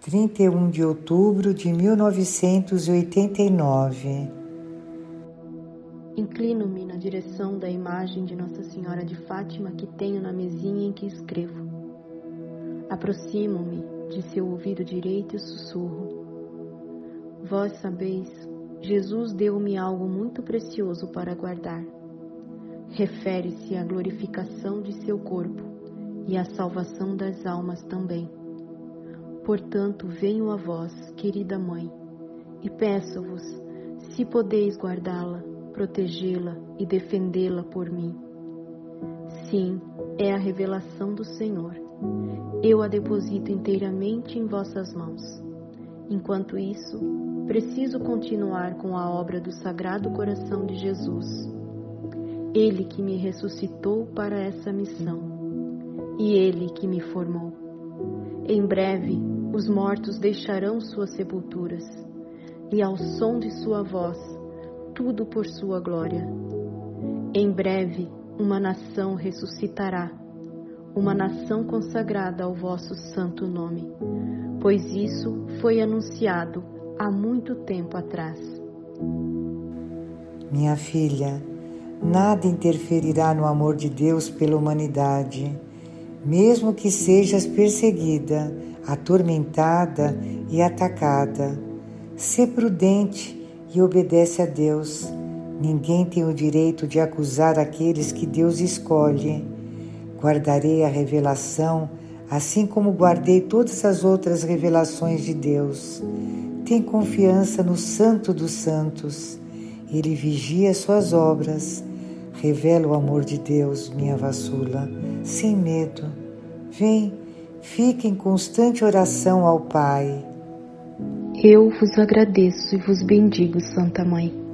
31 de outubro de 1989. Inclino-me na direção da imagem de Nossa Senhora de Fátima que tenho na mesinha em que escrevo. Aproximo-me de seu ouvido direito e sussurro. Vós sabeis, Jesus deu-me algo muito precioso para guardar. Refere-se à glorificação de seu corpo e à salvação das almas também. Portanto, venho a vós, querida Mãe, e peço-vos, se podeis guardá-la, protegê-la e defendê-la por mim. Sim, é a revelação do Senhor. Eu a deposito inteiramente em vossas mãos. Enquanto isso, preciso continuar com a obra do Sagrado Coração de Jesus. Ele que me ressuscitou para essa missão e Ele que me formou. Em breve, os mortos deixarão suas sepulturas, e ao som de Sua voz, tudo por Sua glória. Em breve, uma nação ressuscitará, uma nação consagrada ao vosso santo nome, pois isso foi anunciado há muito tempo atrás. Minha filha, nada interferirá no amor de Deus pela humanidade mesmo que sejas perseguida, atormentada e atacada. Sê prudente e obedece a Deus. Ninguém tem o direito de acusar aqueles que Deus escolhe. Guardarei a revelação, assim como guardei todas as outras revelações de Deus. Tem confiança no Santo dos Santos. Ele vigia suas obras Revela o amor de Deus, minha vassula, sem medo. Vem, fique em constante oração ao Pai. Eu vos agradeço e vos bendigo, Santa Mãe.